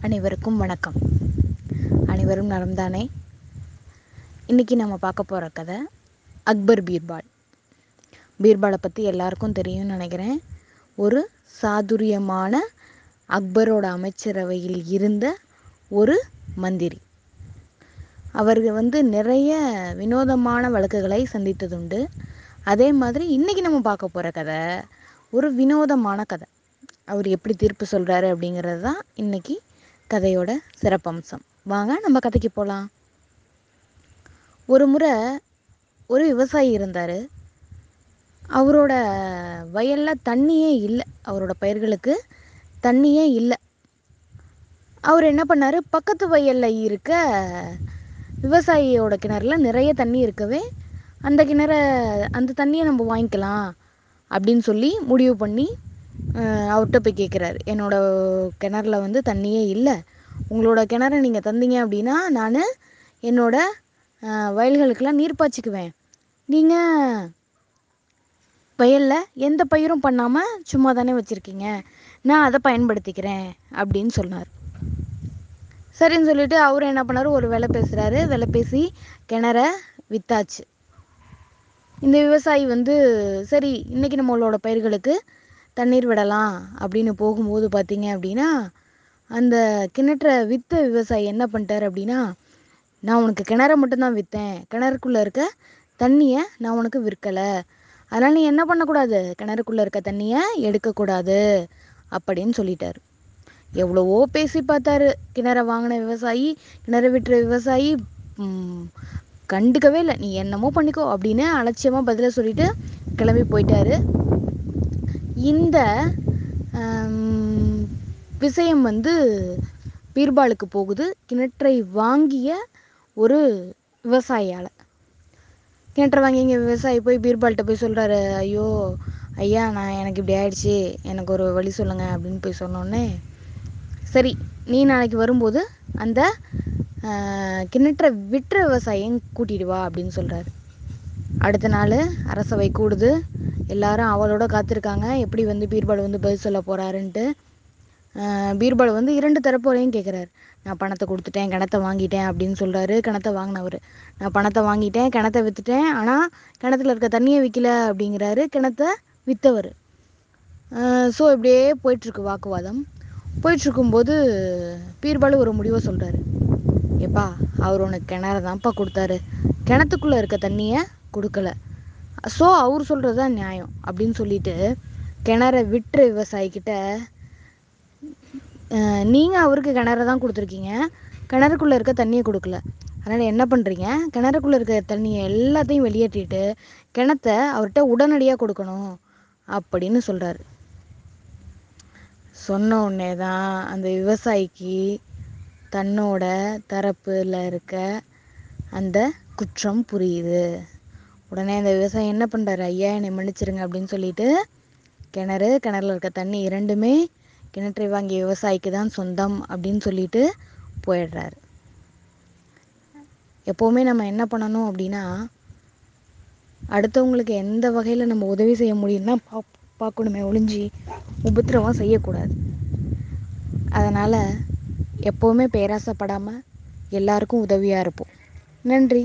அனைவருக்கும் வணக்கம். அனைவரும் நலம்தானே? இன்னைக்கு நம்ம பார்க்க போகிற கதை அக்பர் பீர்பால். பீர்பாலை பற்றி எல்லாருக்கும் தெரியும்னு நினைக்கிறேன். ஒரு சாதுரியமான அக்பரோட அமைச்சரவையில் இருந்த ஒரு மந்திரி. அவர் வந்து நிறைய வினோதமான வழக்குகளை சந்தித்ததுண்டு. அதே மாதிரி இன்னைக்கு நம்ம பார்க்க போகிற கதை ஒரு வினோதமான கதை. அவர் எப்படி தீர்ப்பு சொல்கிறாரு அப்படிங்கிறது தான் இன்றைக்கி கதையோட சிறப்பம்சம். வாங்க நம்ம கதைக்கு போகலாம் ஒரு முறை ஒரு விவசாயி இருந்தார். அவரோட வயலில் தண்ணியே இல்லை. அவரோட பயிர்களுக்கு தண்ணியே இல்லை. அவர் என்ன பண்ணார்? பக்கத்து வயலில் இருக்க விவசாயியோட கிணறுல நிறைய தண்ணி இருக்கவே அந்த கிணற அந்த தண்ணியை நம்ம வாங்கிக்கலாம் அப்படின்னு சொல்லி முடிவு பண்ணி அவர்கிட்ட போய் கேட்குறாரு என்னோடய கிணறுல வந்து தண்ணியே இல்லை. உங்களோட கிணற நீங்கள் தந்தீங்க அப்படின்னா நான் என்னோடய வயல்களுக்கெல்லாம் நீர் பாய்ச்சிக்குவேன். நீங்கள் வயலில் எந்த பயிரும் பண்ணாமல் சும்மா தானே வச்சுருக்கீங்க. நான் அதை பயன்படுத்திக்கிறேன் அப்படின்னு சொன்னார். சரின்னு சொல்லிட்டு அவர் என்ன பண்ணார்? ஒரு வேலை பேசுகிறாரு வேலை பேசி கிணற வித்தாச்சு. இந்த விவசாயி வந்து சரி இன்னைக்கு நம்மளோட பயிர்களுக்கு தண்ணீர் விடலாம் அப்படின்னு போகும்போது பார்த்தீங்க அப்படின்னா அந்த கிணற்றை வித்த விவசாயி என்ன பண்ணிட்டார் அப்படின்னா நான் உனக்கு கிணற மட்டும்தான் விற்றேன் கிணறுக்குள்ளே இருக்க தண்ணியை நான் உனக்கு விற்கலை. அதனால் நீ என்ன பண்ணக்கூடாது? கிணறுக்குள்ளே இருக்க தண்ணியை எடுக்கக்கூடாது அப்படின்னு சொல்லிட்டார். எவ்வளவோ பேசி பார்த்தாரு. கிணற வாங்கின விவசாயி கிணறு விட்டுற விவசாயி கண்டுக்கவே இல்லை. நீ என்னமோ பண்ணிக்கோ அப்படின்னு அலட்சியமாக பதில சொல்லிட்டு கிளம்பி போயிட்டாரு. இந்த விஷயம் வந்து பீர்பாலுக்கு போகுது. கிணற்றை வாங்கிய ஒரு விவசாயியால். கிணற்றை வாங்கி இங்கே விவசாயி போய் பீர்பால்கிட்ட போய் சொல்கிறாரு ஐயோ ஐயா நான் எனக்கு இப்படி ஆயிடுச்சு. எனக்கு ஒரு வழி சொல்லுங்க அப்படின்னு போய் சொன்னோடனே சரி நீ நாளைக்கு வரும்போது அந்த கிணற்றை விற்ற விவசாயியும் கூட்டிகிட்டு வா அப்படின்னு சொல்கிறாரு அடுத்த நாள் அரசவை கூடுது. எல்லாரும் அவளோட காத்திருக்காங்க. எப்படி வந்து பீர்பால் வந்து பதில் சொல்ல போறாருன்ட்டு. பீர்பால் வந்து இரண்டு தரப்போரையும் கேட்குறாரு நான் பணத்தை கொடுத்துட்டேன் கிணத்தை வாங்கிட்டேன் அப்படின்னு சொல்கிறாரு கிணத்தை வாங்கினவர். நான் பணத்தை வாங்கிட்டேன் கிணத்தை விற்றுட்டேன் ஆனால் கிணத்துல இருக்க தண்ணியை விற்கல அப்படிங்கிறாரு. கிணத்தை விற்றவர் ஸோ இப்படியே போயிட்டுருக்கு வாக்குவாதம். போயிட்டுருக்கும்போது பீர்பால் ஒரு முடிவை சொல்கிறாரு எப்பா அவர் உனக்கு கிணறு தான்ப்பா கொடுத்தாரு. கிணத்துக்குள்ளே இருக்க தண்ணியை கொடுக்கல. ஸோ அவர் சொல்கிறது தான் நியாயம் அப்படின்னு சொல்லிட்டு கிணற விட்டுற விவசாயிக்கிட்ட நீங்கள் அவருக்கு கிணற தான் கொடுத்துருக்கீங்க. கிணறுக்குள்ளே இருக்க தண்ணியை கொடுக்கல. அதனால் என்ன பண்ணுறீங்க கிணறுக்குள்ளே இருக்க தண்ணியை எல்லாத்தையும் வெளியேற்றிட்டு கிணத்த அவர்கிட்ட உடனடியாக கொடுக்கணும் அப்படின்னு சொல்கிறாரு சொன்ன உடனே தான் அந்த விவசாயிக்கு தன்னோட தரப்பில் இருக்க அந்த குற்றம் புரியுது. உடனே அந்த விவசாயி என்ன பண்ணுறாரு ஐயா என்னை மன்னிச்சிருங்க அப்படின்னு சொல்லிட்டு கிணறு கிணறுல இருக்க தண்ணி இரண்டுமே கிணற்றை வாங்கிய விவசாயிக்கு தான் சொந்தம் அப்படின்னு சொல்லிட்டு போயிடுறாரு. எப்போவுமே நம்ம என்ன பண்ணணும் அப்படின்னா அடுத்தவங்களுக்கு எந்த வகையில் நம்ம உதவி செய்ய முடியும்னா பா பார்க்கணுமே ஒளிஞ்சி உபத்திரவம் செய்யக்கூடாது. அதனால் எப்போவுமே பேராசைப்படாமல் எல்லாருக்கும் உதவியாக இருப்போம். நன்றி.